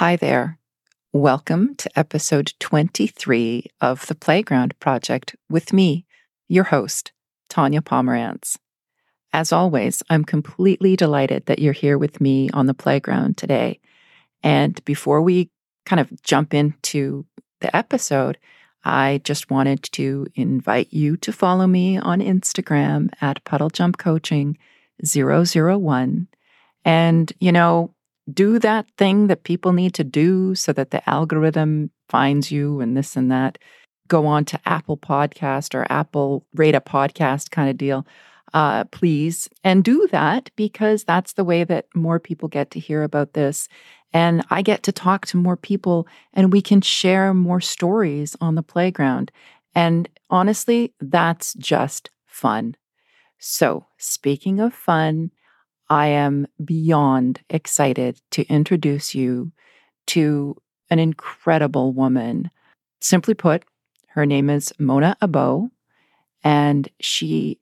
Hi there. Welcome to episode 23 of the Playground Project with me, your host, Tanya Pomerantz. As always, I'm completely delighted that you're here with me on the playground today. And before we kind of jump into the episode, I just wanted to invite you to follow me on Instagram at Puddle Jump Coaching 001. And, you know, do that thing that people need to do so that the algorithm finds you and this and that. Go on to Apple Podcast or Apple Rate a Podcast kind of deal, uh, please. And do that because that's the way that more people get to hear about this. And I get to talk to more people and we can share more stories on the playground. And honestly, that's just fun. So, speaking of fun, I am beyond excited to introduce you to an incredible woman. Simply put, her name is Mona Abow, and she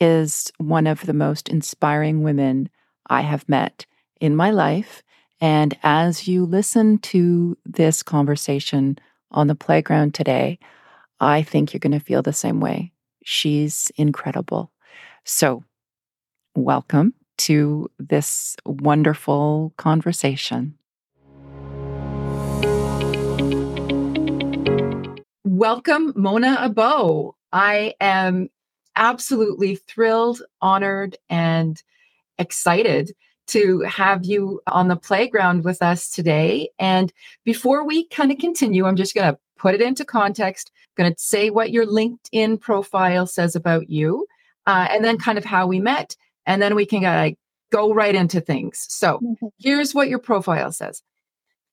is one of the most inspiring women I have met in my life. And as you listen to this conversation on the playground today, I think you're going to feel the same way. She's incredible. So, welcome to this wonderful conversation. Welcome, Mona Abow. I am absolutely thrilled, honored, and excited to have you on the playground with us today. And before we kind of continue, I'm just going to put it into context, going to say what your LinkedIn profile says about you, uh, and then kind of how we met and then we can uh, go right into things. So mm-hmm. here's what your profile says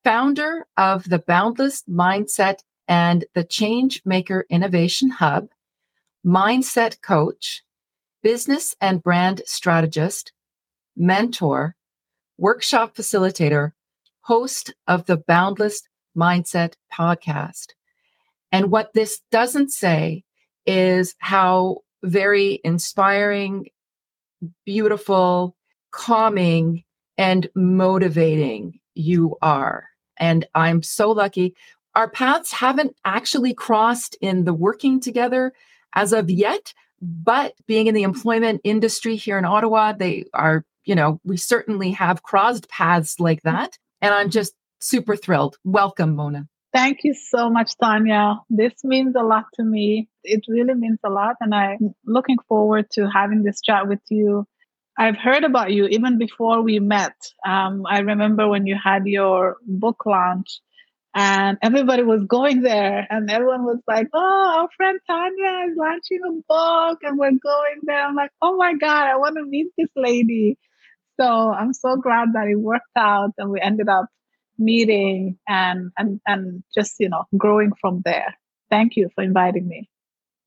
founder of the Boundless Mindset and the Change Maker Innovation Hub, mindset coach, business and brand strategist, mentor, workshop facilitator, host of the Boundless Mindset podcast. And what this doesn't say is how very inspiring beautiful, calming, and motivating you are. And I'm so lucky. Our paths haven't actually crossed in the working together as of yet, but being in the employment industry here in Ottawa, they are, you know, we certainly have crossed paths like that. And I'm just super thrilled. Welcome, Mona. Thank you so much, Tanya. This means a lot to me. It really means a lot. And I'm looking forward to having this chat with you. I've heard about you even before we met. Um, I remember when you had your book launch and everybody was going there and everyone was like, oh, our friend Tanya is launching a book and we're going there. I'm like, oh my God, I want to meet this lady. So I'm so glad that it worked out and we ended up meeting and and and just you know growing from there. Thank you for inviting me.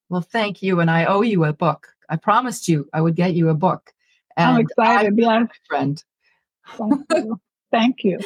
Well thank you and i owe you a book. I promised you i would get you a book. And i'm excited yeah. friend. Thank you. thank you.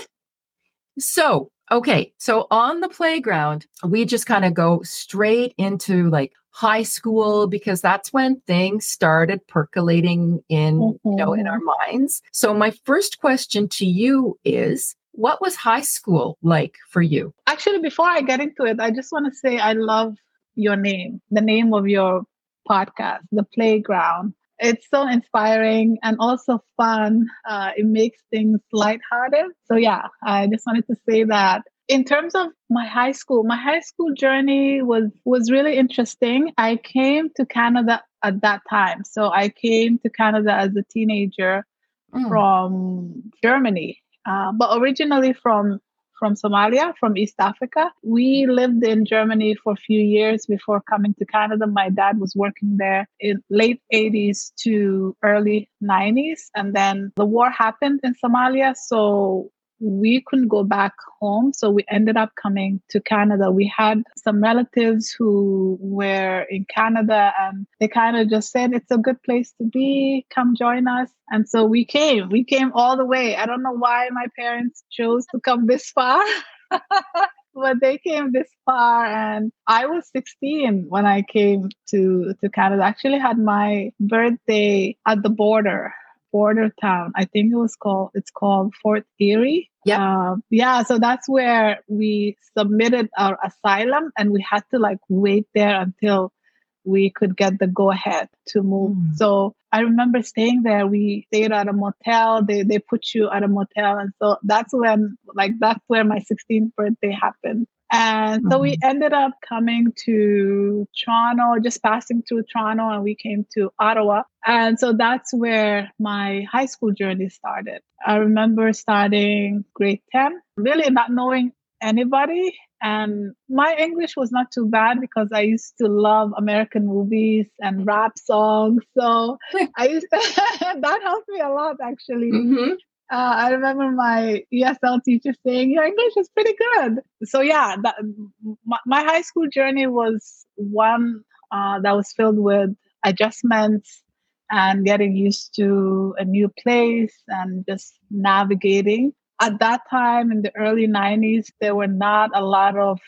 So okay so on the playground we just kind of go straight into like high school because that's when things started percolating in mm-hmm. you know in our mm-hmm. minds. So my first question to you is what was high school like for you? Actually, before I get into it, I just want to say I love your name, the name of your podcast, The Playground. It's so inspiring and also fun. Uh, it makes things lighthearted. So, yeah, I just wanted to say that in terms of my high school my high school journey was was really interesting i came to canada at that time so i came to canada as a teenager mm. from germany uh, but originally from from Somalia, from East Africa. We lived in Germany for a few years before coming to Canada. My dad was working there in late 80s to early 90s. And then the war happened in Somalia. So we couldn't go back home. So we ended up coming to Canada. We had some relatives who were in Canada and they kind of just said, it's a good place to be. Come join us. And so we came. We came all the way. I don't know why my parents chose to come this far. but they came this far and i was 16 when i came to to canada I actually had my birthday at the border border town. I think it was called it's called Fort Erie. Yeah. Uh, yeah. So that's where we submitted our asylum, and we had to like wait there until we could get the go ahead to move. Mm. So I remember staying there. We stayed at a motel. They they put you at a motel, and so that's when like that's where my 16th birthday happened. And so mm-hmm. we ended up coming to Toronto, just passing through Toronto, and we came to Ottawa. And so that's where my high school journey started. I remember starting grade 10, really not knowing anybody. And my English was not too bad because I used to love American movies and rap songs. So I used to, that helped me a lot actually. Mm-hmm. Uh, I remember my ESL teacher saying, "Your English is pretty good." So yeah, that, my, my high school journey was one uh, that was filled with adjustments and getting used to a new place and just navigating. At that time, in the early '90s, there were not a lot of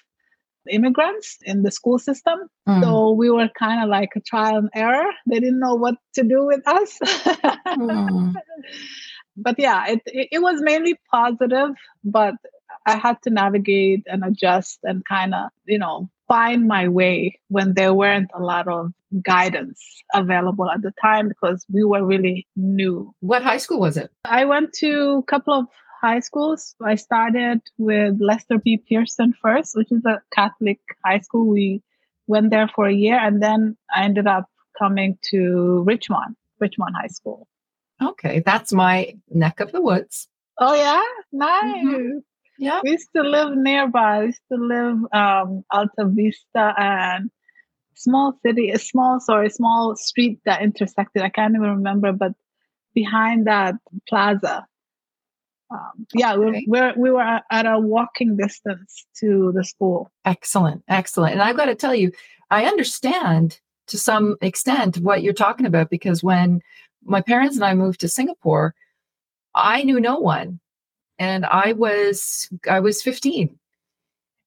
immigrants in the school system. Mm. So we were kind of like a trial and error. They didn't know what to do with us. mm. but yeah, it, it, it was mainly positive, but I had to navigate and adjust and kind of, you know, find my way when there weren't a lot of guidance available at the time because we were really new. What high school was it? I went to a couple of high schools. I started with Lester B. Pearson first, which is a Catholic high school. We went there for a year and then I ended up coming to Ridgemont, Ridgemont High School. Okay, that's my neck of the woods. Oh yeah, nice. Mm-hmm. Yeah, we used to live nearby. We used to live um, Alta Vista and small city, a small sorry, small street that intersected. I can't even remember, but behind that plaza. Um, yeah, okay. we we're, we were at a walking distance to the school. Excellent, excellent. And I've got to tell you, I understand to some extent what you're talking about because when my parents and I moved to Singapore, I knew no one. And I was I was 15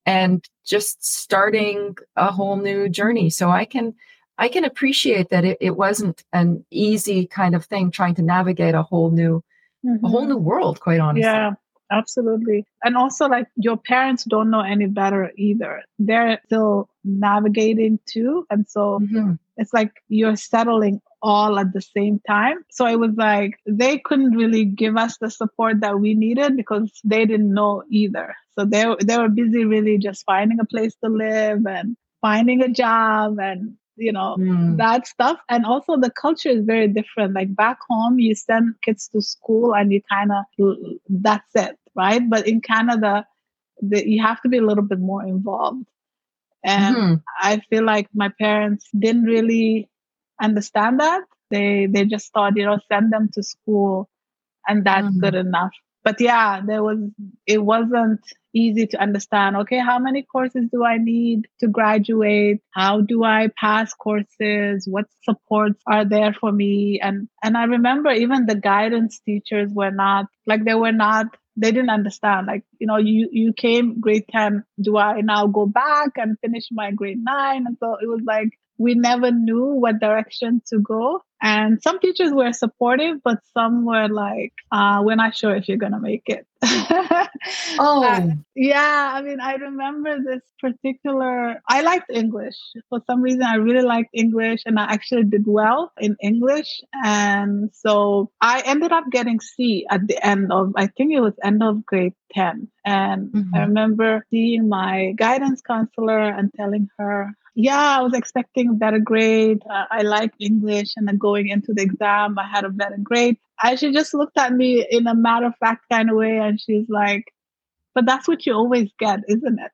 and just starting a whole new journey. So I can I can appreciate that it, it wasn't an easy kind of thing trying to navigate a whole new mm-hmm. a whole mm-hmm. new world, quite honestly. Yeah. Absolutely. And also, like, your parents don't know any better either. They're still navigating too. And so mm-hmm. It's like you're settling all at the same time. So it was like they couldn't really give us the support that we needed because they didn't know either. So they they were busy really just finding a place to live and finding a job and you know mm. that stuff and also the culture is very different like back home you send kids to school and you kind of that's it right but in canada the, you have to be a little bit more involved and mm-hmm. i feel like my parents didn't really understand that. They they just thought, you know, send them to school and that's mm-hmm. good enough. But yeah, there was it wasn't easy to understand. Okay, how many courses do I need to graduate? How do I pass courses? What supports are there for me? And and I remember even the guidance teachers were not like they were not they didn't understand like you know you you came grade 10 do i now go back and finish my grade 9 and so it was like we never knew what direction to go. And some teachers were supportive, but some were like, uh, we're not sure if you're going to make it. oh. Uh, yeah. I mean, I remember this particular, I liked English. For some reason, I really liked English and I actually did well in English. And so I ended up getting C at the end of, I think it was end of grade 10. And mm-hmm. I remember seeing my guidance counselor and telling her yeah, I was expecting a better grade. Uh, I like English, and then going into the exam, I had a better grade. And she just looked at me in a matter of fact kind of way, and she's like, "But that's what you always get, isn't it?"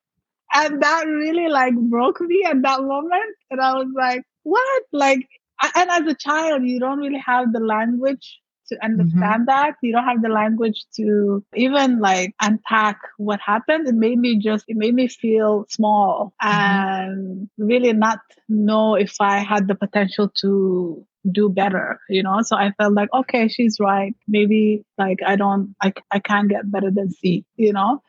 And that really like broke me at that moment, and I was like, "What?" Like, and as a child, you don't really have the language to mm-hmm. understand mm-hmm. that. You don't have the language to even like unpack what happened. It made me just, it made me feel small mm-hmm. and really not know if I had the potential to do better, you know? So I felt like, okay, she's right. Maybe like I don't, I, I can't get better than C, you know?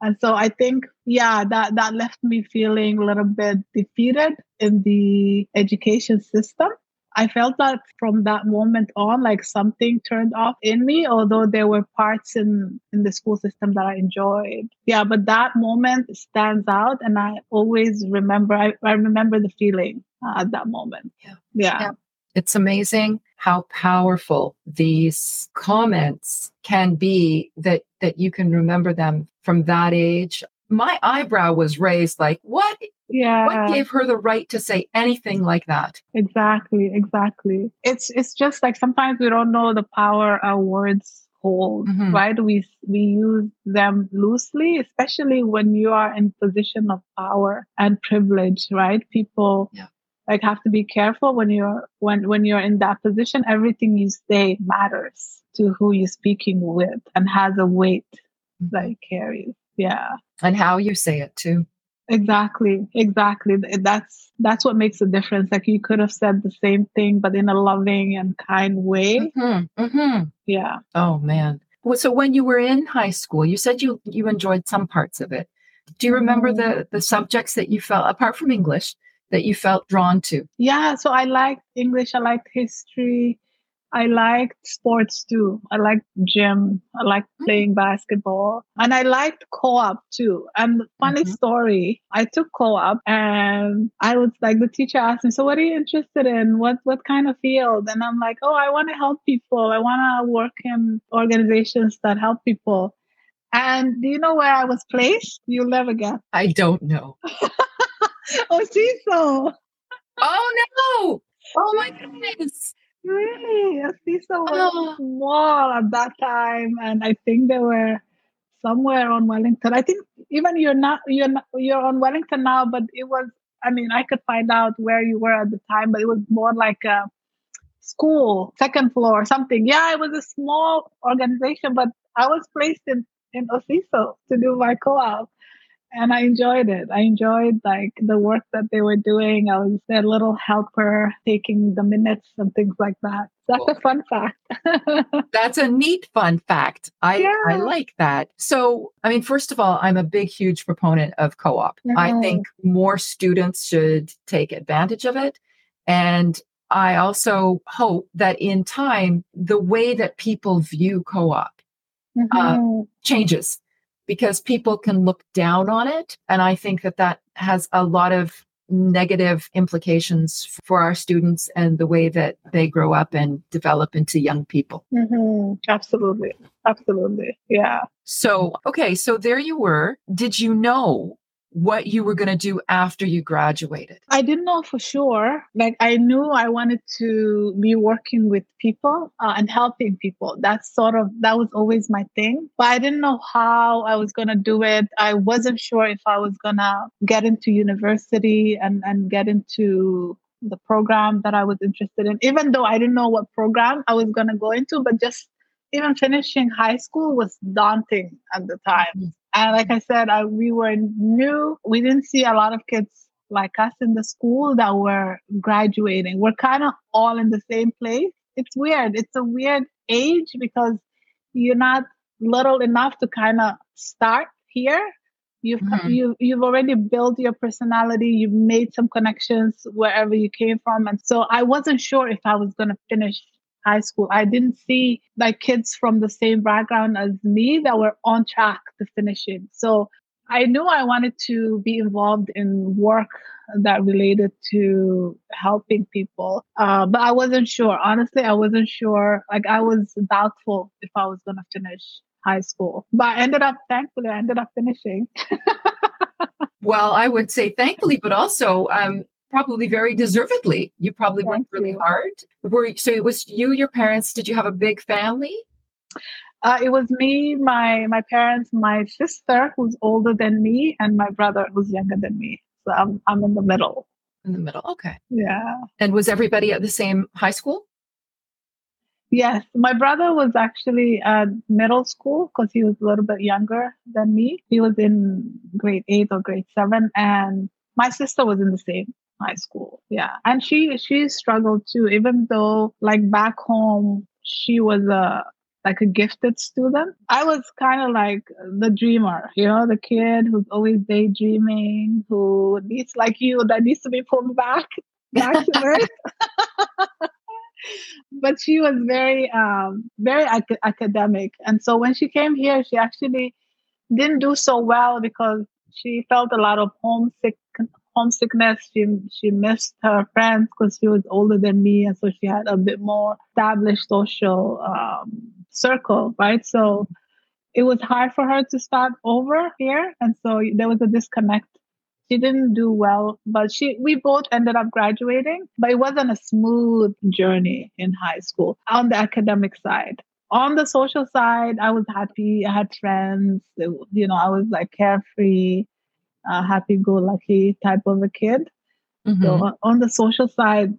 And so I think, yeah, that, that left me feeling a little bit defeated in the education system I felt that from that moment on, like something turned off in me, although there were parts in, in the school system that I enjoyed. Yeah, but that moment stands out. And I always remember, I, I remember the feeling uh, at that moment. Yeah. yeah. yeah. It's amazing how powerful these comments can be that, that you can remember them from that age. My eyebrow was raised like, what yeah. what gave her the right to say anything like that? Exactly exactly. It's it's just like sometimes we don't know the power our words hold. Mm-hmm. right we we use them loosely especially when you are in position of power and privilege right? People yeah. like have to be careful when you're when when you're in that position everything you say matters to who you're speaking with and has a weight mm-hmm. that it carries. Yeah. And how you say it too Exactly, exactly. That's that's what makes a difference. Like you could have said the same thing, but in a loving and kind way. Mm-hmm, mm-hmm. Yeah. Oh man. Well, so when you were in high school, you said you you enjoyed some parts of it. Do you remember the the subjects that you felt apart from English that you felt drawn to? Yeah. So I liked English. I liked history. I liked sports too. I liked gym. I liked mm. playing basketball. And I liked co-op too. And funny mm-hmm. story, I took co-op and I was like, the teacher asked me, so what are you interested in? What, what kind of field? And I'm like, oh, I want to help people. I want to work in organizations that help people. And do you know where I was placed? You'll never guess. I don't know. oh, see so. Oh no. Oh my goodness. Really? CISA was oh. small at that time, and I think they were somewhere on Wellington. I think even you're not you're not, you're on Wellington now, but it was. I mean, I could find out where you were at the time, but it was more like a school, second floor, or something. Yeah, it was a small organization, but I was placed in in OCISO to do my co-op and I enjoyed it. I enjoyed like the work that they were doing. I was their little helper, taking the minutes and things like that. That's cool. a fun fact. That's a neat fun fact. I yeah. I like that. So, I mean, first of all, I'm a big, huge proponent of co-op. Mm-hmm. I think more students should take advantage of it, and I also hope that in time, the way that people view co-op uh, mm-hmm. uh, changes because people can look down on it. And I think that that has a lot of negative implications for our students and the way that they grow up and develop into young people. Mm-hmm. Absolutely. Absolutely. Yeah. So, okay. So there you were. Did you know what you were going to do after you graduated? I didn't know for sure. Like, I knew I wanted to be working with people uh, and helping people. That's sort of, that was always my thing. But I didn't know how I was going to do it. I wasn't sure if I was going to get into university and, and get into the program that I was interested in, even though I didn't know what program I was going to go into, but just even finishing high school was daunting at the time. Mm-hmm. And like I said, I, we were new. We didn't see a lot of kids like us in the school that were graduating. We're kind of all in the same place. It's weird. It's a weird age because you're not little enough to kind of start here. You've mm-hmm. you you've already built your personality. You've made some connections wherever you came from, and so I wasn't sure if I was going to finish high school. I didn't see like kids from the same background as me that were on track to finishing. So I knew I wanted to be involved in work that related to helping people, uh, but I wasn't sure. Honestly, I wasn't sure. Like I was doubtful if I was going to finish high school, but I ended up, thankfully, I ended up finishing. well, I would say thankfully, but also um, probably very deservedly. You probably Thank worked really you. hard. Were so it was you, your parents. Did you have a big family? Uh, it was me, my my parents, my sister who's older than me, and my brother who's younger than me. So I'm I'm in the middle. In the middle, okay. Yeah. And was everybody at the same high school? Yes, my brother was actually at middle school because he was a little bit younger than me. He was in grade eight or grade seven, and my sister was in the same high school. Yeah. And she she struggled too, even though like back home she was a like a gifted student. I was kind of like the dreamer, you know, the kid who's always daydreaming, who needs like you that needs to be pulled back. back to earth. but she was very, um, very ac- academic. And so when she came here, she actually didn't do so well because she felt a lot of homesick homesickness. She she missed her friends because she was older than me, and so she had a bit more established social um, circle, right? So it was hard for her to start over here, and so there was a disconnect. She didn't do well, but she we both ended up graduating, but it wasn't a smooth journey in high school on the academic side. On the social side, I was happy. I had friends. You know, I was like carefree uh, happy-go-lucky type of a kid. Mm-hmm. So on the social side,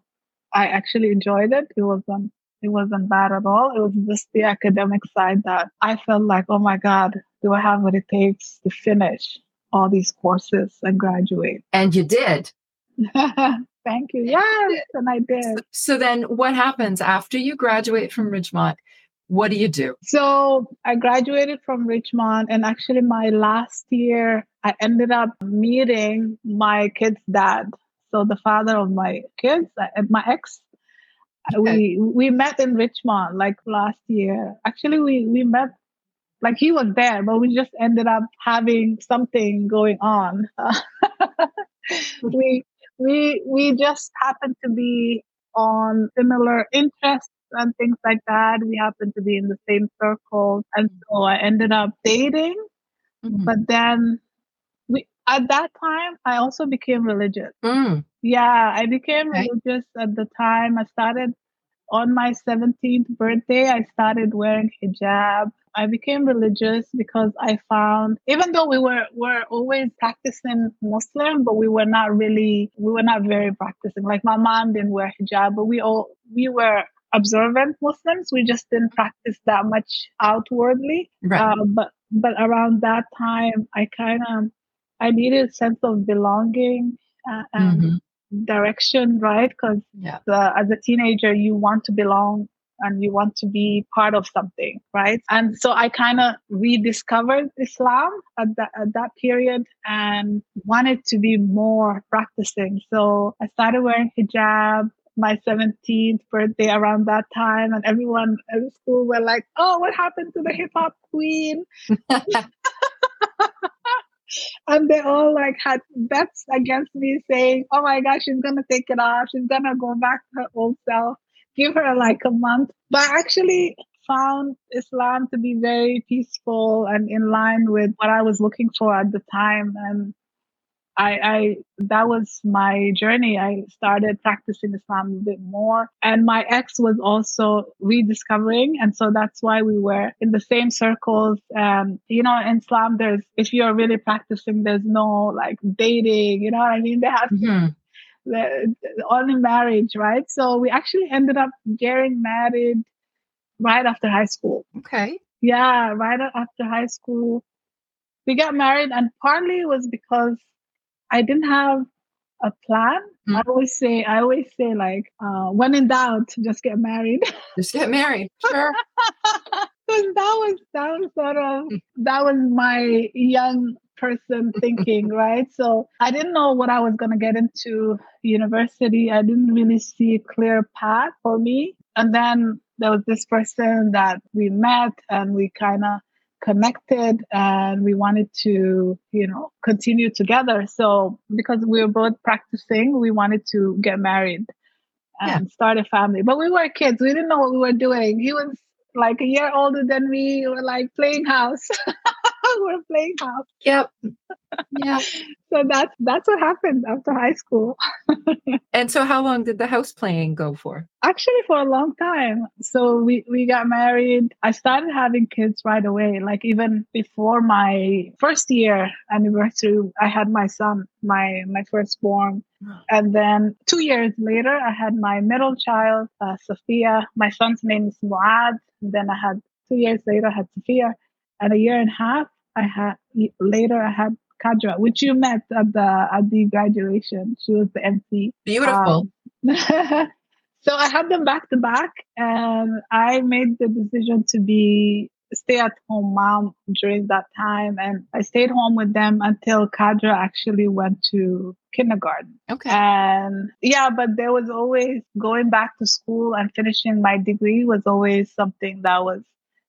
I actually enjoyed it. It wasn't it wasn't bad at all. It was just the academic side that I felt like, oh my God, do I have what it takes to finish all these courses and graduate? And you did. Thank you. Yes, and I did. So then what happens after you graduate from Ridgemont? What do you do? So I graduated from Ridgemont, and actually, my last year, I ended up meeting my kid's dad. So the father of my kids, uh, my ex, okay. we we met in Ridgemont like last year. Actually, we we met like he was there, but we just ended up having something going on. we we we just happened to be on similar interests and things like that. We happened to be in the same circles. And so I ended up dating. Mm-hmm. But then at that time I also became religious. Mm. Yeah, I became religious at the time. I started on my 17th birthday, I started wearing hijab. I became religious because I found, even though we were were always practicing Muslim, but we were not really, we were not very practicing. Like my mom didn't wear hijab, but we all we were observant Muslims. We just didn't practice that much outwardly. Right. Uh, but but around that time, I kind of I needed a sense of belonging uh, and mm-hmm. direction, right? Because yeah. as a teenager, you want to belong and you want to be part of something, right? And so I kind of rediscovered Islam at that, at that period and wanted to be more practicing. So I started wearing hijab my 17th birthday around that time and everyone at school were like oh what happened to the hip hop queen and they all like had bets against me saying oh my gosh she's gonna take it off. She's gonna go back to her old self. Give her like a month. But I actually found islam to be very peaceful and in line with what i was looking for at the time. And I, I that was my journey. I started practicing Islam a bit more, and my ex was also rediscovering, and so that's why we were in the same circles. And you know, in Islam, there's if you're really practicing, there's no like dating. You know what I mean? They have mm-hmm. the, only marriage, right? So we actually ended up getting married right after high school. Okay. Yeah, right after high school, we got married, and partly was because I didn't have a plan. Mm-hmm. I always say, I always say, like, uh, when in doubt, just get married. Just get married. Sure. Because that was that was sort of hmm. that was my young person thinking, right? So I didn't know what I was gonna get into university. I didn't really see a clear path for me. And then there was this person that we met and we kind of connected and we wanted to, you know, continue together. So because we were both practicing, we wanted to get married and yeah. start a family. But we were kids. We didn't know what we were doing. He was like a year older than me. We were like playing house. we're playing house. Yep. Yeah. so that's that's what happened after high school. and so how long did the house playing go for? Actually for a long time. So we we got married. I started having kids right away. Like even before my first year anniversary, I had my son, my my firstborn. And then two years later, I had my middle child, uh, Sophia. My son's name is Muad. Then I had two years later, I had Sophia. And a year and a half, I had later I had Kadra, which you met at the at the graduation. She was the MC. Beautiful. Um, so I had them back to back, and I made the decision to be stay at home mom during that time. And I stayed home with them until Kadra actually went to kindergarten. Okay. And yeah, but there was always going back to school and finishing my degree was always something that was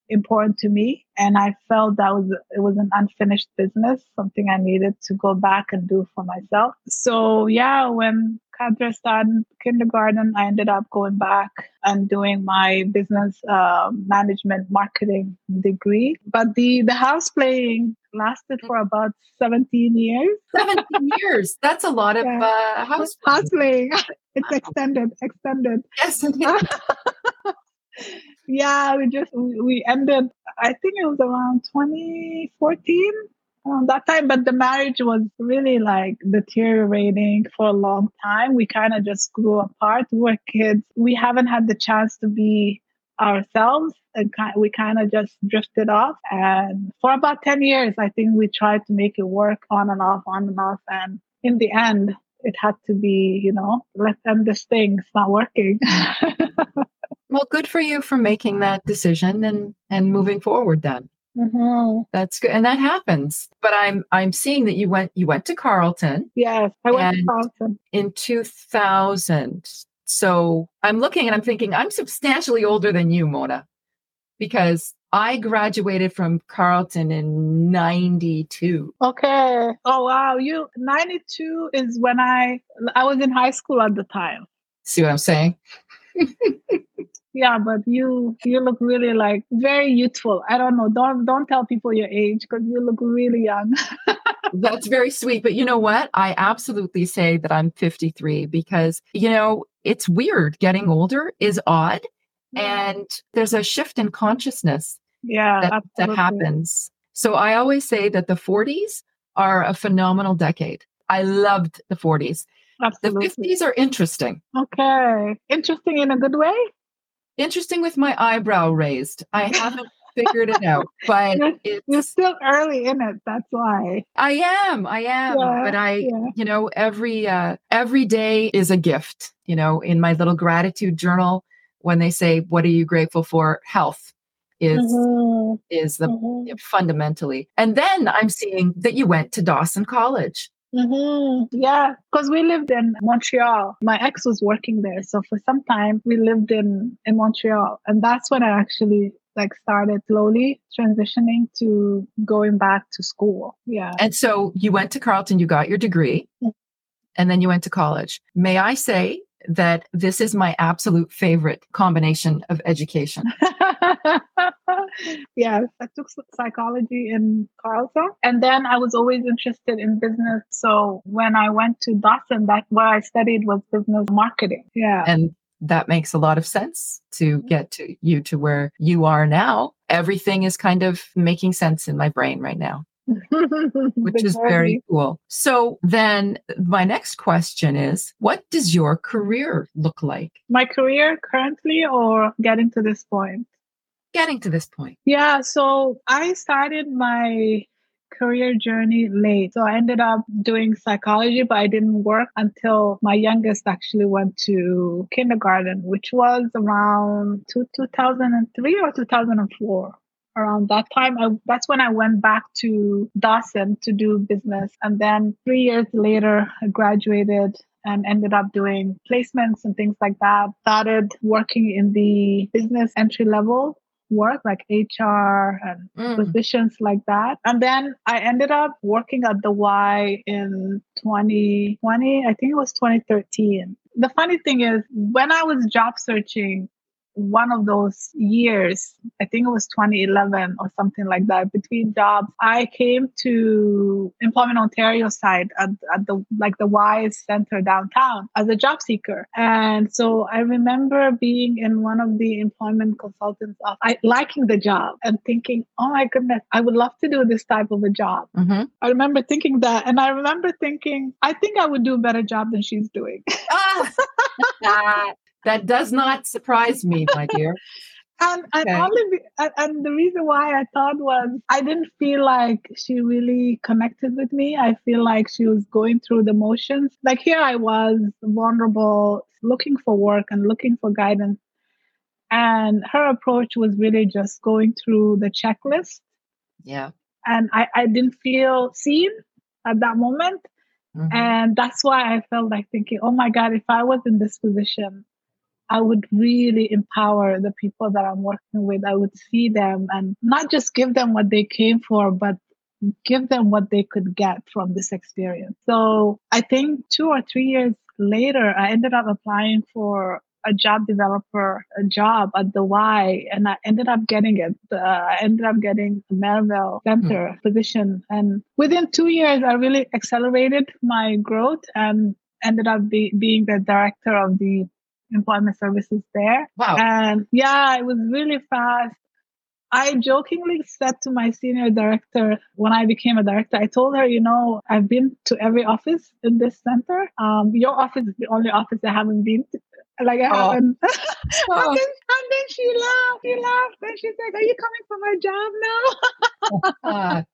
important to me and i felt that was it was an unfinished business something i needed to go back and do for myself. So yeah when Kadra started kindergarten i ended up going back and doing my business uh, management marketing degree. But the the house playing lasted for about 17 years. 17 years. That's a lot of yeah. uh, house playing. house playing. It's extended extended. Yes yeah, we just we ended. I think it was around 2014 around that time, but the marriage was really like deteriorating for a long time. We kind of just grew apart. We were kids. We haven't had the chance to be ourselves and we kind of just drifted off and for about 10 years i think we tried to make it work on and off on and off and in the end it had to be you know let's end this thing it's not working Well, good for you for making that decision and and moving forward. Then mm-hmm. that's good, and that happens. But I'm I'm seeing that you went you went to Carleton. Yes, I went to Carleton in 2000. So I'm looking and I'm thinking I'm substantially older than you, Mona, because I graduated from Carleton in 92. Okay. Oh wow, you 92 is when I I was in high school at the time. See what I'm saying? yeah but you you look really like very youthful. I don't know. Don't don't tell people your age because you look really young. That's very sweet. But you know what? I absolutely say that i'm 53 because you know it's weird. Getting older is odd mm. and there's a shift in consciousness yeah that, that happens. So i always say that the 40s are a phenomenal decade. I loved the 40s Absolutely. The 50s are interesting. Okay. Interesting in a good way? Interesting with my eyebrow raised. I haven't figured it out, but you're, you're, still early in it. That's why I am. I am. Yeah, but I, yeah. you know, every uh, every day is a gift. You know, in my little gratitude journal, when they say, "What are you grateful for?" Health is mm-hmm. is the mm-hmm. fundamentally. And then I'm seeing that you went to Dawson College. Mm-hmm. Yeah, because we lived in Montreal. My ex was working there, so for some time we lived in in Montreal, and that's when I actually like started slowly transitioning to going back to school. Yeah. And so you went to Carleton, you got your degree, mm-hmm. and then you went to college. May I say that this is my absolute favorite combination of education. yes, I took psychology in Carleton, and then I was always interested in business. So when I went to Dawson, that's where I studied was business marketing. Yeah. And that makes a lot of sense to mm-hmm. get to you to where you are now. Everything is kind of making sense in my brain right now. Which is very cool. So then my next question is what does your career look like? My career currently or getting to this point? Getting to this point. Yeah, so I started my career journey late. So I ended up doing psychology, but I didn't work until my youngest actually went to kindergarten, which was around two, 2003 or 2004 around that time. I, that's when I went back to Dawson to do business. And then three years later, I graduated and ended up doing placements and things like that. Started working in the business entry level work like HR and mm. positions like that. And then I ended up working at the Y in 2020, I think it was 2013. The funny thing is, when I was job searching, one of those years, I think it was 2011 or something like that, between jobs, I came to Employment Ontario side at, at the like the WISE Center downtown as a job seeker. And so I remember being in one of the employment consultants office, I liking the job and thinking, oh my goodness, I would love to do this type of a job. Mm-hmm. I remember thinking that. And I remember thinking, I think I would do a better job than she's doing. Ah, that does not surprise me, my dear. and and okay. only be, and, and the reason why I thought was I didn't feel like she really connected with me. I feel like she was going through the motions. Like here I was vulnerable, looking for work and looking for guidance. And her approach was really just going through the checklist. Yeah. And I, I didn't feel seen at that moment. Mm-hmm. And that's why I felt like thinking, oh my God, if I was in this position, I would really empower the people that I'm working with. I would see them and not just give them what they came for, but give them what they could get from this experience. So I think two or three years later, I ended up applying for a job developer a job at the Y, and I ended up getting it. Uh, I ended up getting the Merivale Center mm. position, and within two years, I really accelerated my growth and ended up be, being the director of the employment services there. Wow! And yeah, it was really fast. I jokingly said to my senior director when I became a director, I told her, you know, I've been to every office in this center. Um, your office is the only office I haven't been to. Like I oh. haven't. oh. and, then, and then she laughed. She laughed. And she said, Are you coming for my job now?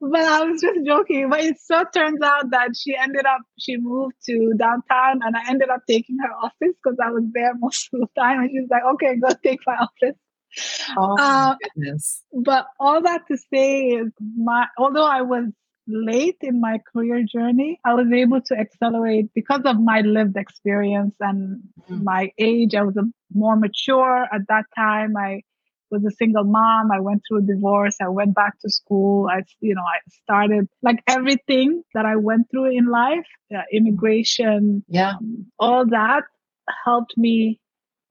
But I was just joking. But it so turns out that she ended up, she moved to downtown and I ended up taking her office because I was there most of the time. And she's like, okay, go take my office. Oh uh, goodness. But all that to say is my although I was late in my career journey, I was able to accelerate because of my lived experience and mm. my age. I was a, more mature at that time. I was a single mom. I went through a divorce. I went back to school. I, you know, I started like everything that I went through in life, uh, immigration, yeah, um, all that helped me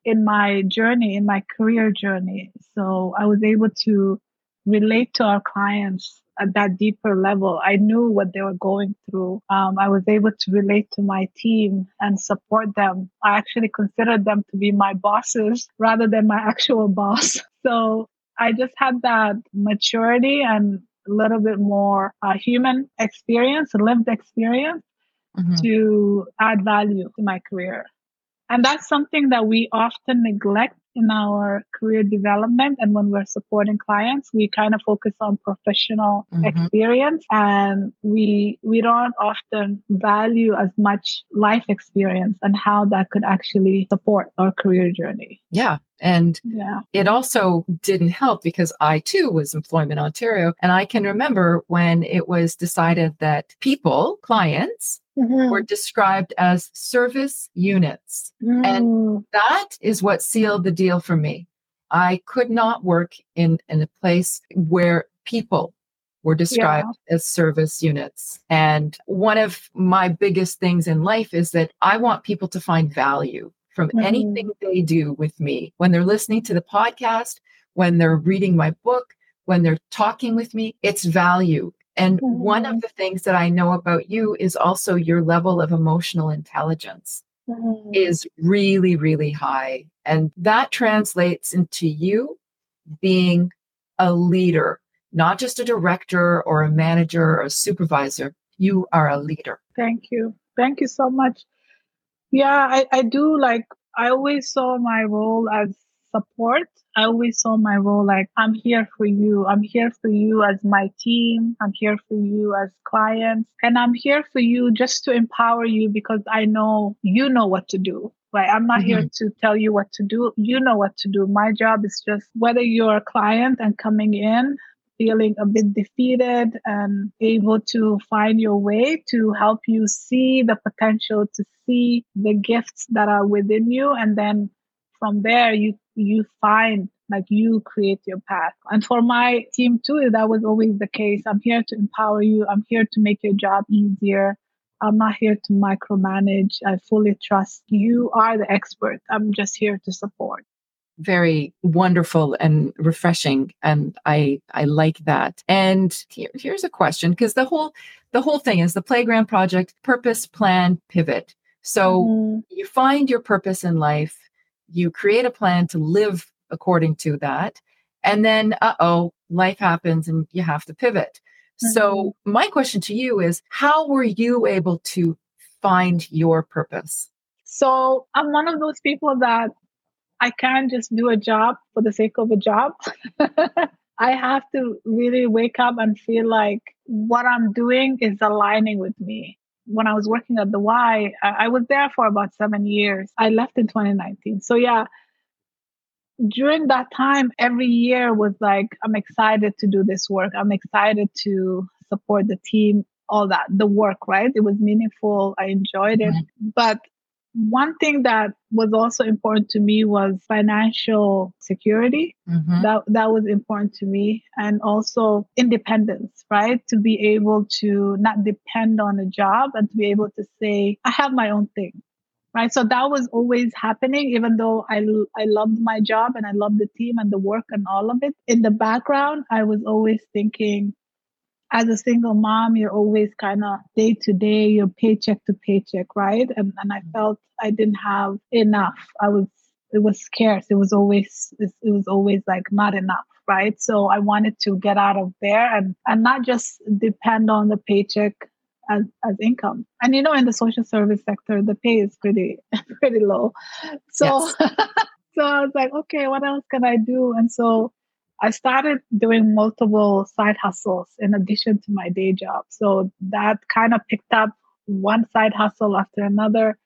in my journey, in my career journey. So I was able to relate to our clients at that deeper level. I knew what they were going through. Um, I was able to relate to my team and support them. I actually considered them to be my bosses rather than my actual boss. So I just had that maturity and a little bit more uh, human experience, lived experience mm-hmm. to add value to my career. And that's something that we often neglect in our career development. And when we're supporting clients, we kind of focus on professional mm-hmm. experience and we, we don't often value as much life experience and how that could actually support our career journey. Yeah. And yeah. it also didn't help because I too was Employment Ontario. And I can remember when it was decided that people, clients, mm-hmm. were described as service units. Mm. And that is what sealed the deal for me. I could not work in, in a place where people were described yeah. as service units. And one of my biggest things in life is that I want people to find value from mm-hmm. anything they do with me. When they're listening to the podcast, when they're reading my book, when they're talking with me, it's value. And mm-hmm. one of mm-hmm. the things that I know about you is also your level of emotional intelligence mm-hmm. is really, really high. And that translates into you being a leader, not just a director or a manager or a supervisor. You are a leader. Thank you. Thank you so much. Yeah, I, I do like, I always saw my role as support. I always saw my role like, I'm here for you. I'm here for you as my team. I'm here for you as clients. And I'm here for you just to empower you because I know you know what to do. Right. I'm not mm-hmm. here to tell you what to do. You know what to do. My job is just whether you're a client and coming in feeling a bit defeated and able to find your way to help you see the potential to see the gifts that are within you. And then from there you you find like you create your path. And for my team too that was always the case. I'm here to empower you. I'm here to make your job easier. I'm not here to micromanage. I fully trust you are the expert. I'm just here to support very wonderful and refreshing and i i like that and here, here's a question because the whole the whole thing is the playground project purpose plan pivot so mm-hmm. you find your purpose in life you create a plan to live according to that. And then, uh oh, life happens and you have to pivot. Mm-hmm. So, my question to you is how were you able to find your purpose? So, I'm one of those people that I can't just do a job for the sake of a job. I have to really wake up and feel like what I'm doing is aligning with me when I was working at the Y, I was there for about seven years. I left in 2019. So yeah, during that time, every year was like, I'm excited to do this work. I'm excited to support the team, all that, the work, right? It was meaningful. I enjoyed it. Mm-hmm. But one thing that was also important to me was financial security. Mm-hmm. That that was important to me, and also independence, right? To be able to not depend on a job and to be able to say, I have my own thing, right? So that was always happening, even though I I loved my job and I loved the team and the work and all of it. In the background, I was always thinking, as a single mom, you're always kind of day to day, you're paycheck to paycheck, right? And, and I mm-hmm. felt I didn't have enough. I was, it was scarce. It was always, it was always like not enough, right? So I wanted to get out of there and, and not just depend on the paycheck as, as income. And you know, in the social service sector, the pay is pretty, pretty low. So, yes. so I was like, okay, what else can I do? And so I started doing multiple side hustles in addition to my day job. So that kind of picked up one side hustle after another.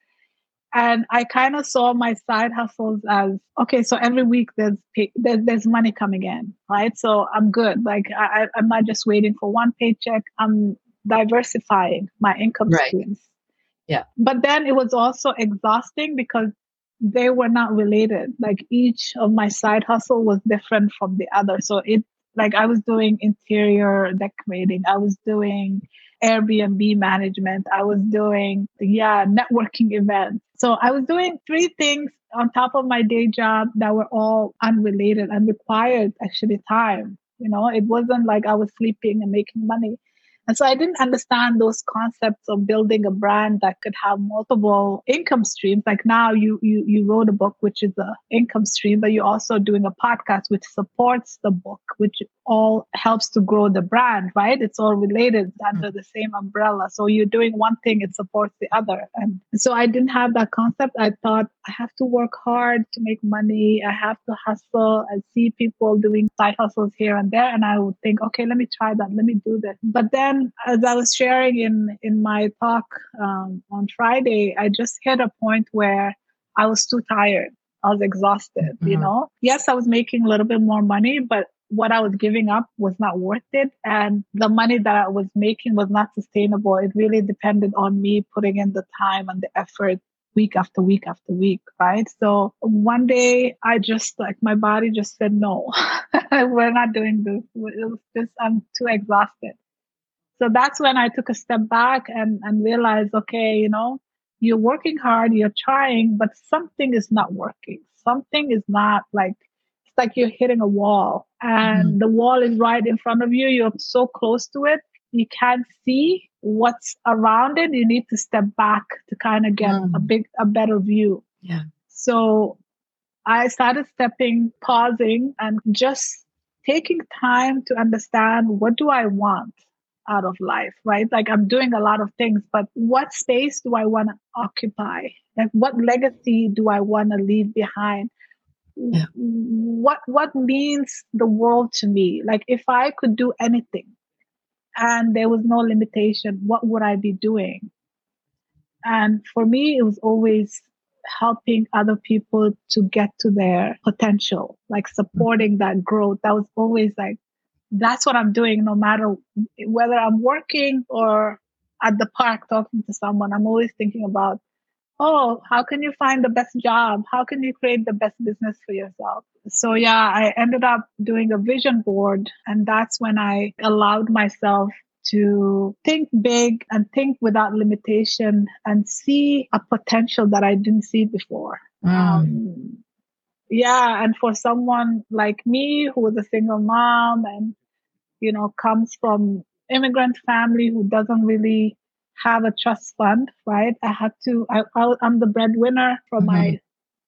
And I kind of saw my side hustles as okay, so every week there's, there's there's money coming in, right? So I'm good. Like I, I'm not just waiting for one paycheck. I'm diversifying my income right. streams. Yeah. But then it was also exhausting because they were not related. Like each of my side hustle was different from the other. So it like I was doing interior decorating, I was doing Airbnb management, I was doing yeah, networking events. So I was doing three things on top of my day job that were all unrelated and required actually time. You know, it wasn't like I was sleeping and making money. And so I didn't understand those concepts of building a brand that could have multiple income streams. Like now you you you wrote a book which is a income stream, but you're also doing a podcast which supports the book, which all helps to grow the brand, right? It's all related hmm. under the same umbrella. So you're doing one thing, it supports the other. And so I didn't have that concept. I thought I have to work hard to make money. I have to hustle. I see people doing side hustles here and there. And I would think, okay, let me try that. Let me do this. But then as I was sharing in, in my talk um, on Friday, I just hit a point where I was too tired. I was exhausted, mm-hmm. you know? Yes, I was making a little bit more money, but what I was giving up was not worth it. And the money that I was making was not sustainable. It really depended on me putting in the time and the effort week after week after week, right? So one day I just like my body just said, no, we're not doing this. It was just, I'm too exhausted. So that's when I took a step back and, and realized, okay, you know, you're working hard, you're trying, but something is not working. Something is not like it's like you're hitting a wall and mm-hmm. the wall is right in front of you. You're so close to it. You can't see what's around it. You need to step back to kind of get mm. a big, a better view. Yeah. So I started stepping, pausing and just taking time to understand what do I want out of life, right? Like I'm doing a lot of things, but what space do I want to occupy? Like what legacy do I want to leave behind? yeah. what what means the world to me like if i could do anything and there was no limitation what would i be doing and for me it was always helping other people to get to their potential like supporting that growth that was always like that's what i'm doing no matter whether i'm working or at the park talking to someone i'm always thinking about oh, how can you find the best job? How can you create the best business for yourself? So, yeah, I ended up doing a vision board. And that's when I allowed myself to think big and think without limitation and see a potential that I didn't see before. Mm. Um, yeah. And for someone like me who is a single mom and, you know, comes from immigrant family who doesn't really have a trust fund, right? I had to, I, am the breadwinner for mm-hmm. my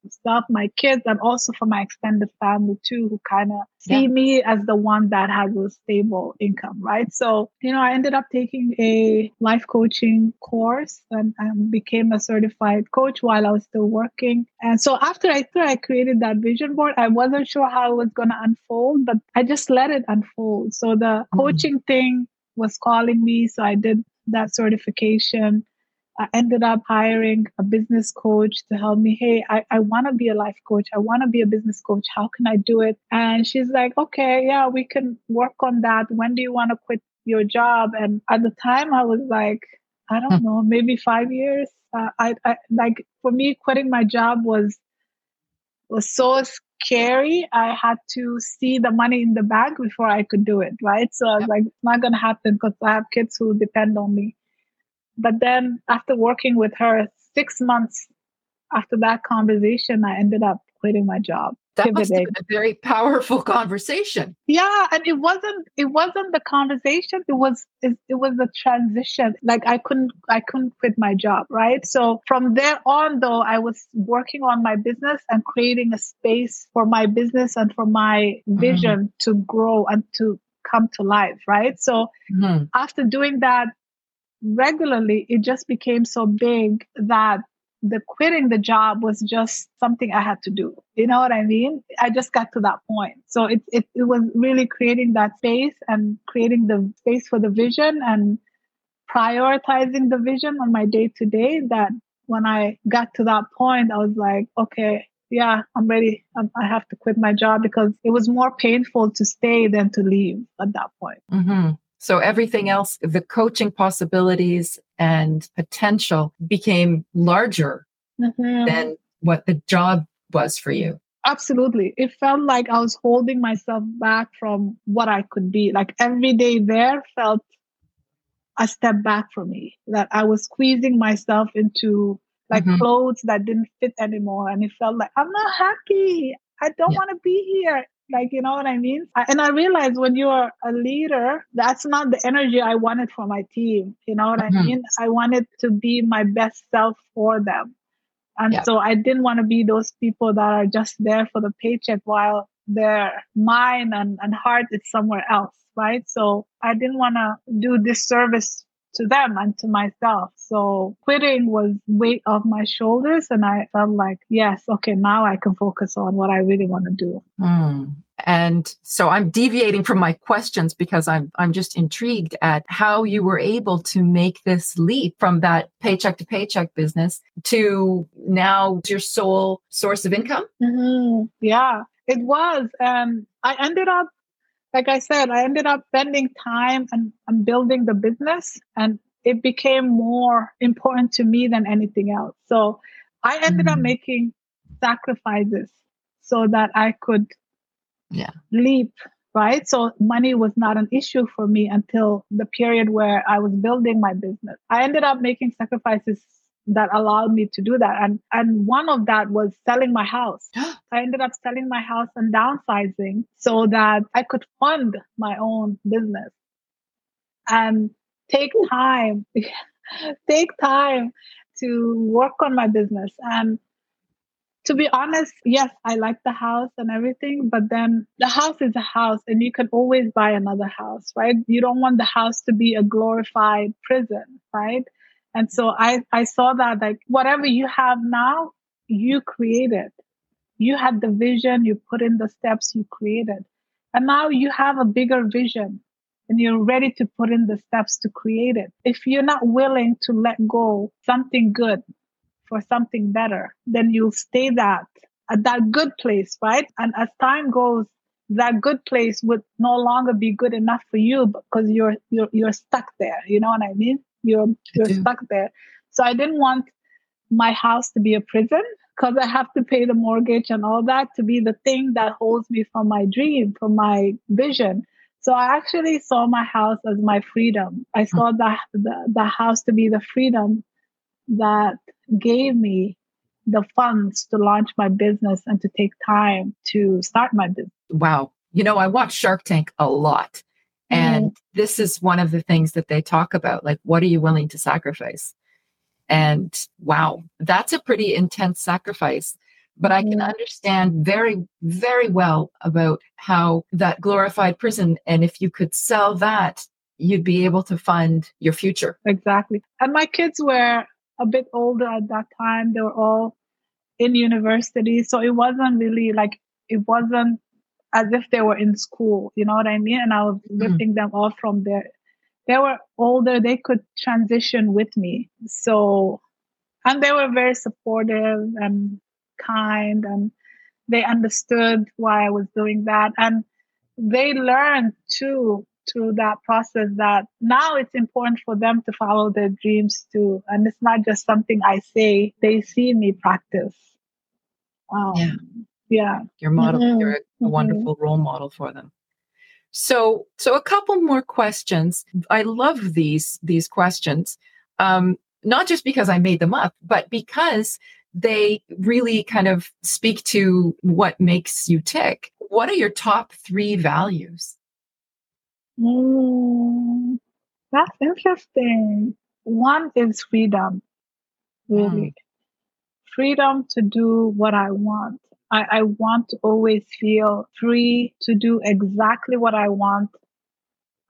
stuff, my kids, and also for my extended family too, who kind of see yeah. me as the one that has a stable income, right? So, you know, I ended up taking a life coaching course and, and became a certified coach while I was still working. And so after I, after I created that vision board, I wasn't sure how it was going to unfold, but I just let it unfold. So the mm-hmm. coaching thing was calling me. So I did that certification. I ended up hiring a business coach to help me. Hey, I, I want to be a life coach. I want to be a business coach. How can I do it? And she's like, okay, yeah, we can work on that. When do you want to quit your job? And at the time, I was like, I don't hmm. know, maybe five years. Uh, I, I like for me, quitting my job was was so scary. I had to see the money in the bank before I could do it, right? So I was like, it's not going to happen because I have kids who depend on me. But then after working with her six months after that conversation, I ended up quitting my job. That must have been a very powerful conversation. Yeah and it wasn't it wasn't the conversation it was it, it was the transition. Like i couldn't i couldn't quit my job right? So from there on though i was working on my business and creating a space for my business and for my vision mm-hmm. to grow and to come to life right? So mm-hmm. after doing that regularly it just became so big that the quitting the job was just something I had to do. You know what I mean? I just got to that point. So it, it, it was really creating that space and creating the space for the vision and prioritizing the vision on my day to day that when I got to that point, I was like, okay, yeah, I'm ready. I have to quit my job because it was more painful to stay than to leave at that point. Mm-hmm. So everything else, the coaching possibilities and potential became larger mm-hmm. than what the job was for you. Absolutely. It felt like I was holding myself back from what I could be. Like every day there felt a step back for me, that I was squeezing myself into like mm-hmm. clothes that didn't fit anymore. And it felt like, I'm not happy. I don't yeah. want to be here. Like, you know what I mean? and I realized when you're a leader, that's not the energy I wanted for my team. You know what mm-hmm. I mean? I wanted to be my best self for them. And so I didn't want to be those people that are just there for the paycheck while their mind and, and heart is somewhere else. Right. So I didn't want to do disservice to them and to myself. So quitting was weight off my shoulders and I felt like, yes, okay, now I can focus on what I really want to do. Mm. And so I'm deviating from my questions because I'm I'm just intrigued at how you were able to make this leap from that paycheck to paycheck business to now your sole source of income. Mm-hmm. Yeah, it was. And I ended up like I said, I ended up spending time and, and building the business and it became more important to me than anything else. So I ended mm. up making sacrifices so that I could yeah. leap, right? So money was not an issue for me until the period where I was building my business. I ended up making sacrifices that allowed me to do that. And and one of that was selling my house. I ended up selling my house and downsizing so that I could fund my own business and take time, take time to work on my business. And to be honest, yes, I like the house and everything, but then the house is a house and you can always buy another house, right? You don't want the house to be a glorified prison, right? And so I, I saw that like whatever you have now, you created. You had the vision, you put in the steps, you created. And now you have a bigger vision and you're ready to put in the steps to create it. If you're not willing to let go something good for something better, then you'll stay that at that good place, right? And as time goes, that good place would no longer be good enough for you because you're you're you're stuck there. You know what I mean? You're you're stuck there. So I didn't want my house to be a prison because I have to pay the mortgage and all that to be the thing that holds me from my dream, from my vision. So I actually saw my house as my freedom. I hmm. saw the, the, the house to be the freedom that gave me the funds to launch my business and to take time to start my business. Wow. You know, I watch Shark Tank a lot. And mm. this is one of the things that they talk about. Like, what are you willing to sacrifice? And wow, that's a pretty intense sacrifice. But I can mm. understand very, very well about how that glorified prison, and if you could sell that, you'd be able to fund your future. Exactly. And my kids were a bit older at that time. They were all in university. So it wasn't really like, it wasn't as if they were in school. You know what I mean? And I was mm-hmm. lifting them off from their they were older, they could transition with me. So, and they were very supportive and kind, and they understood why I was doing that. And they learned too through that process that now it's important for them to follow their dreams too. And it's not just something I say, they see me practice. Um, yeah. Yeah. You're model, mm-hmm. you're a, a mm-hmm. wonderful role model for them. So, so a couple more questions. I love these, these questions. Um, not just because I made them up, but because they really kind of speak to what makes you tick. What are your top three values? Mm, that's interesting. One is freedom, really. Mm. Freedom to do what I want. I, I want to always feel free to do exactly what I want.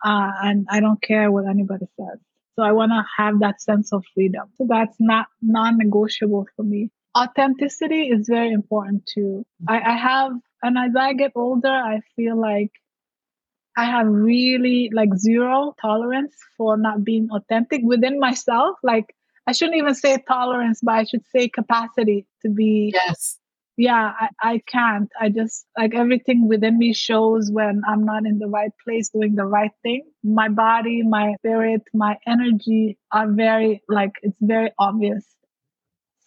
Uh, and I don't care what anybody says. So I want to have that sense of freedom. So that's not non-negotiable for me. Authenticity is very important too. I, I have, and as I get older, I feel like I have really like zero tolerance for not being authentic within myself. Like I shouldn't even say tolerance, but I should say capacity to be. Yes. Yeah, I, I can't. I just like everything within me shows when I'm not in the right place doing the right thing. My body, my spirit, my energy are very like it's very obvious.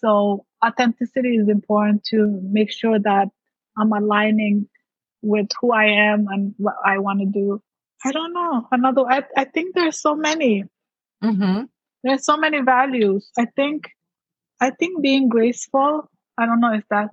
So authenticity is important to make sure that I'm aligning with who I am and what I want to do. I don't know. Another, I, I think there's so many. Mm-hmm. There's so many values. I think, I think being graceful. I don't know if that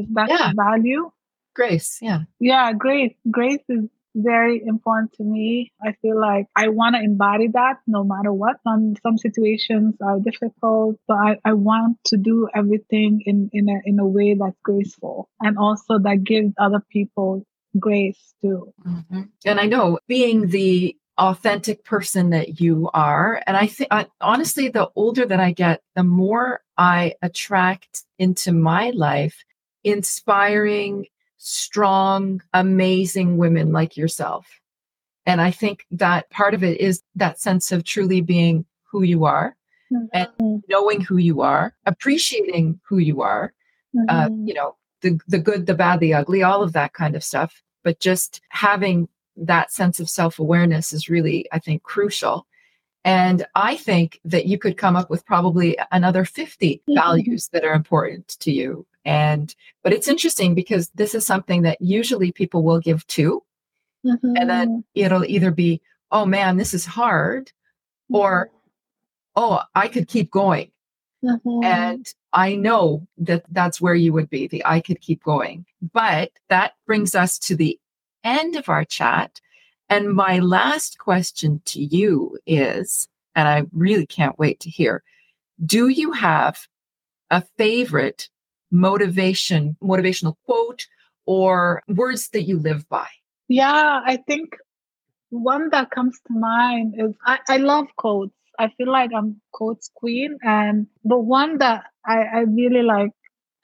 if that's yeah. value. Grace, yeah, yeah, grace. Grace is very important to me. I feel like I want to embody that no matter what. Some some situations are difficult, but I, I want to do everything in, in a in a way that's graceful and also that gives other people grace too. Mm-hmm. And I know being the authentic person that you are, and I think honestly, the older that I get, the more I attract into my life inspiring strong, amazing women like yourself. And I think that part of it is that sense of truly being who you are mm-hmm. and knowing who you are, appreciating who you are, uh, mm-hmm. uh, you know, the, the good, the bad, the ugly, all of that kind of stuff. But just having that sense of self awareness is really, I think, crucial. And I think that you could come up with probably another 50 mm-hmm. values that are important to you and, but it's interesting because this is something that usually people will give to. Mm-hmm. And then mm-hmm. it'll either be, oh man, this is hard, mm-hmm. or, oh, I could keep going. Mm-hmm. And I know that that's where you would be, the I could keep going. But that brings us to the end of our chat. And my last question to you is, and I really can't wait to hear, do you have a favorite motivation, motivational quote or words that you live by? Yeah, I think one that comes to mind is I, I love quotes. I feel like I'm quotes queen. And the one that I, I really like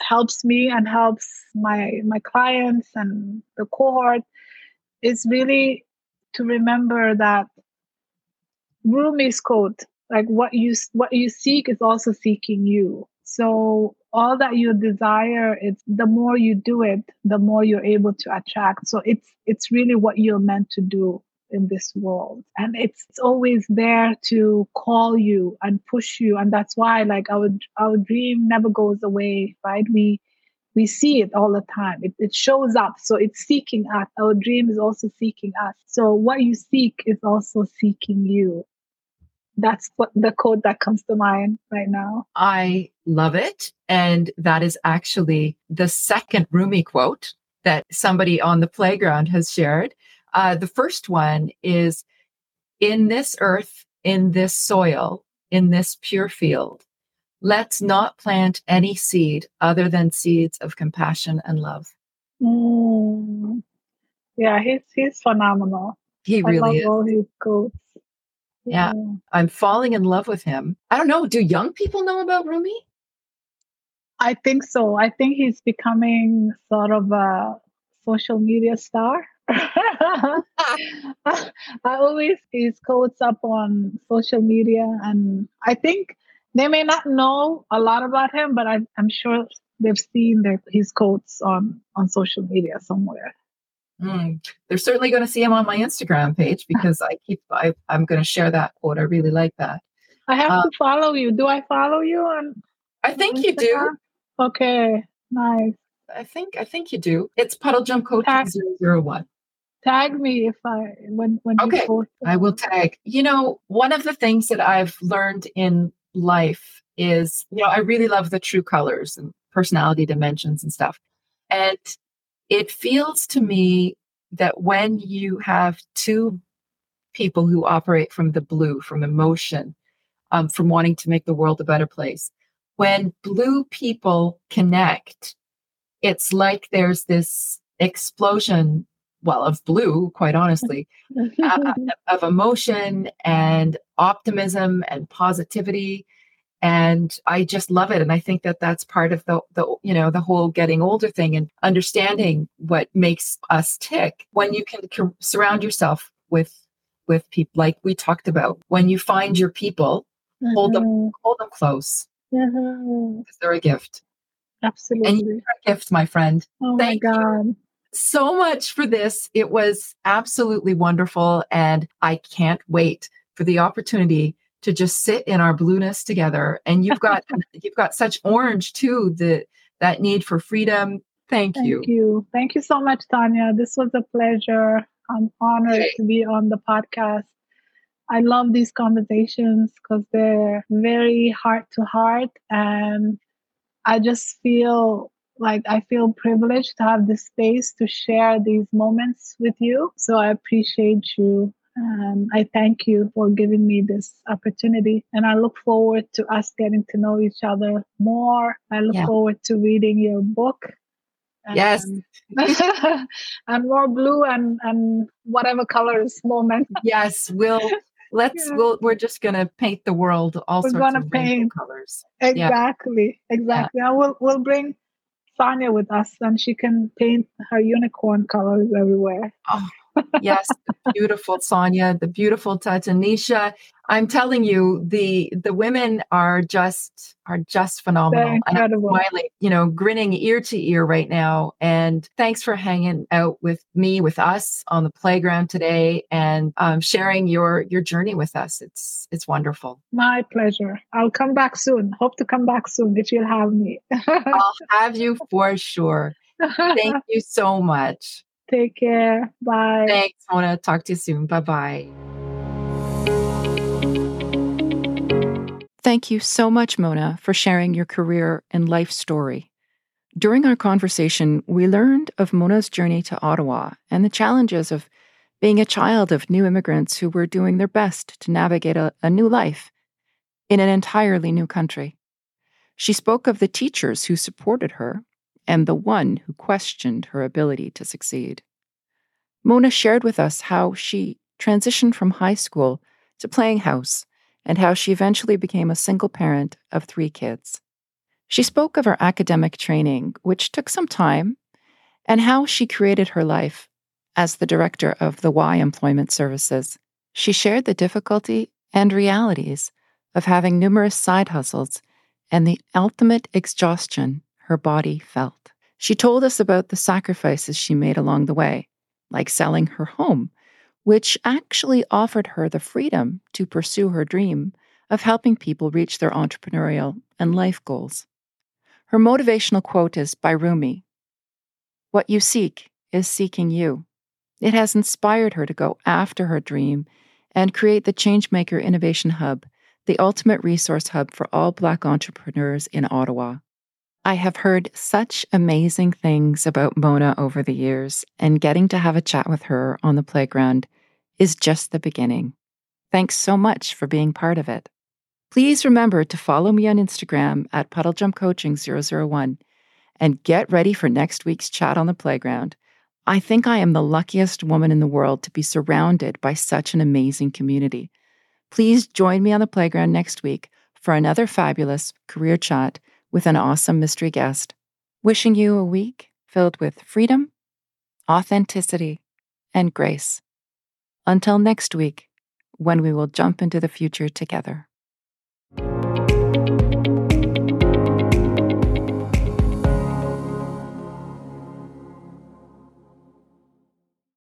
helps me and helps my my clients and the cohort is really to remember that Rumi's quote, like what you what you seek is also seeking you. So all that you desire, it's the more you do it, the more you're able to attract. So it's it's really what you're meant to do in this world. And it's, it's always there to call you and push you. And that's why like our our dream never goes away, right? We we see it all the time. It, it shows up. So it's seeking us. Our dream is also seeking us. So what you seek is also seeking you that's what the quote that comes to mind right now. I love it. And that is actually the second Rumi quote that somebody on the playground has shared. Uh, the first one is In this earth, in this soil, in this pure field, let's not plant any seed other than seeds of compassion and love. Mm. Yeah, he's, he's phenomenal. He really is. all his quotes. Yeah. I'm falling in love with him. I don't know. Do young people know about Rumi? I think so. I think he's becoming sort of a social media star. I always see his quotes up on social media, and I think they may not know a lot about him, but I, am sure they've seen their, his quotes on on social media somewhere. Mm. They're certainly going to see him on my Instagram page because I keep I, I'm going to share that quote. I really like that. I have uh, to follow you. Do I follow you on? I think you do. Okay, nice. I think I think you do. It's puddle jump coaching tag, 001. Tag me if I when when okay. I will tag. You know, one of the things that I've learned in life is, you know, I really love the true colors and personality dimensions and stuff. And it feels to me that when you have two people who operate from the blue, from emotion, um, from wanting to make the world a better place, when blue people connect, it's like there's this explosion, well, of blue, quite honestly, uh, of emotion and optimism and positivity and i just love it. And i think that that's part of the the you know the whole getting older thing and understanding what makes us tick. When you can surround yourself with with people like we talked about when you find your people mm-hmm. hold them mm-hmm. hold them close. Mm-hmm. they're a gift. Absolutely. and you're a gift my friend. Oh Thank my god. you so much for this. It was absolutely wonderful and i can't wait for the opportunity to just sit in our blueness together. And you've got you've got such orange too, that that need for freedom. Thank, Thank you. Thank you. Thank you so much, Tanya. This was a pleasure. I'm honored to be on the podcast. I love these conversations because they're very heart to heart. And I just feel like I feel privileged to have the space to share these moments with you. So I appreciate you um, I thank you for giving me this opportunity. And I look forward to us getting to know each other more. I look yeah. forward to reading your book. And, yes. and more blue and, and whatever colors moment. yes, we'll let's yeah. we'll we're just gonna paint the world all we're sorts of paint. colors. Exactly. Yeah. Exactly. And we'll we'll bring Sonia with us and she can paint her unicorn colors everywhere. Oh yes, beautiful Sonia, the beautiful Tatanisha. I'm telling you, the the women are just are just phenomenal. incredible. I'm smiling, you know, grinning ear to ear right now. And thanks for hanging out with me, with us on the playground today, and um, sharing your your journey with us. It's it's wonderful. My pleasure. I'll come back soon. Hope to come back soon if you'll have me. I'll have you for sure. Thank you so much. Take care. Bye. Thanks. Mona. talk to you soon. Bye bye. Thank you so much, Mona, for sharing your career and life story. During our conversation, we learned of Mona's journey to Ottawa and the challenges of being a child of new immigrants who were doing their best to navigate a, a new life in an entirely new country. She spoke of the teachers who supported her and the one who questioned her ability to succeed. Mona shared with us how she transitioned from high school to playing house and how she eventually became a single parent of three kids. She spoke of her academic training, which took some time, and how she created her life as the director of the Y Employment Services. She shared the difficulty and realities of having numerous side hustles and the ultimate exhaustion her body felt. She told us about the sacrifices she made along the way, like selling her home, which actually offered her the freedom to pursue her dream of helping people reach their entrepreneurial and life goals. Her motivational quote is by Rumi What you seek is seeking you. It has inspired her to go after her dream and create the Changemaker Innovation Hub, the ultimate resource hub for all Black entrepreneurs in Ottawa. I have heard such amazing things about Mona over the years, and getting to have a chat with her on the playground is just the beginning. Thanks so much for being part of it. Please remember to follow me on Instagram at puddlejumpcoaching001 and get ready for next week's chat on the playground. I think I am the luckiest woman in the world to be surrounded by such an amazing community. Please join me on the playground next week for another fabulous career chat with an awesome mystery guest. Wishing you a week filled with freedom, authenticity, and grace. Until next week, when we will jump into the future together.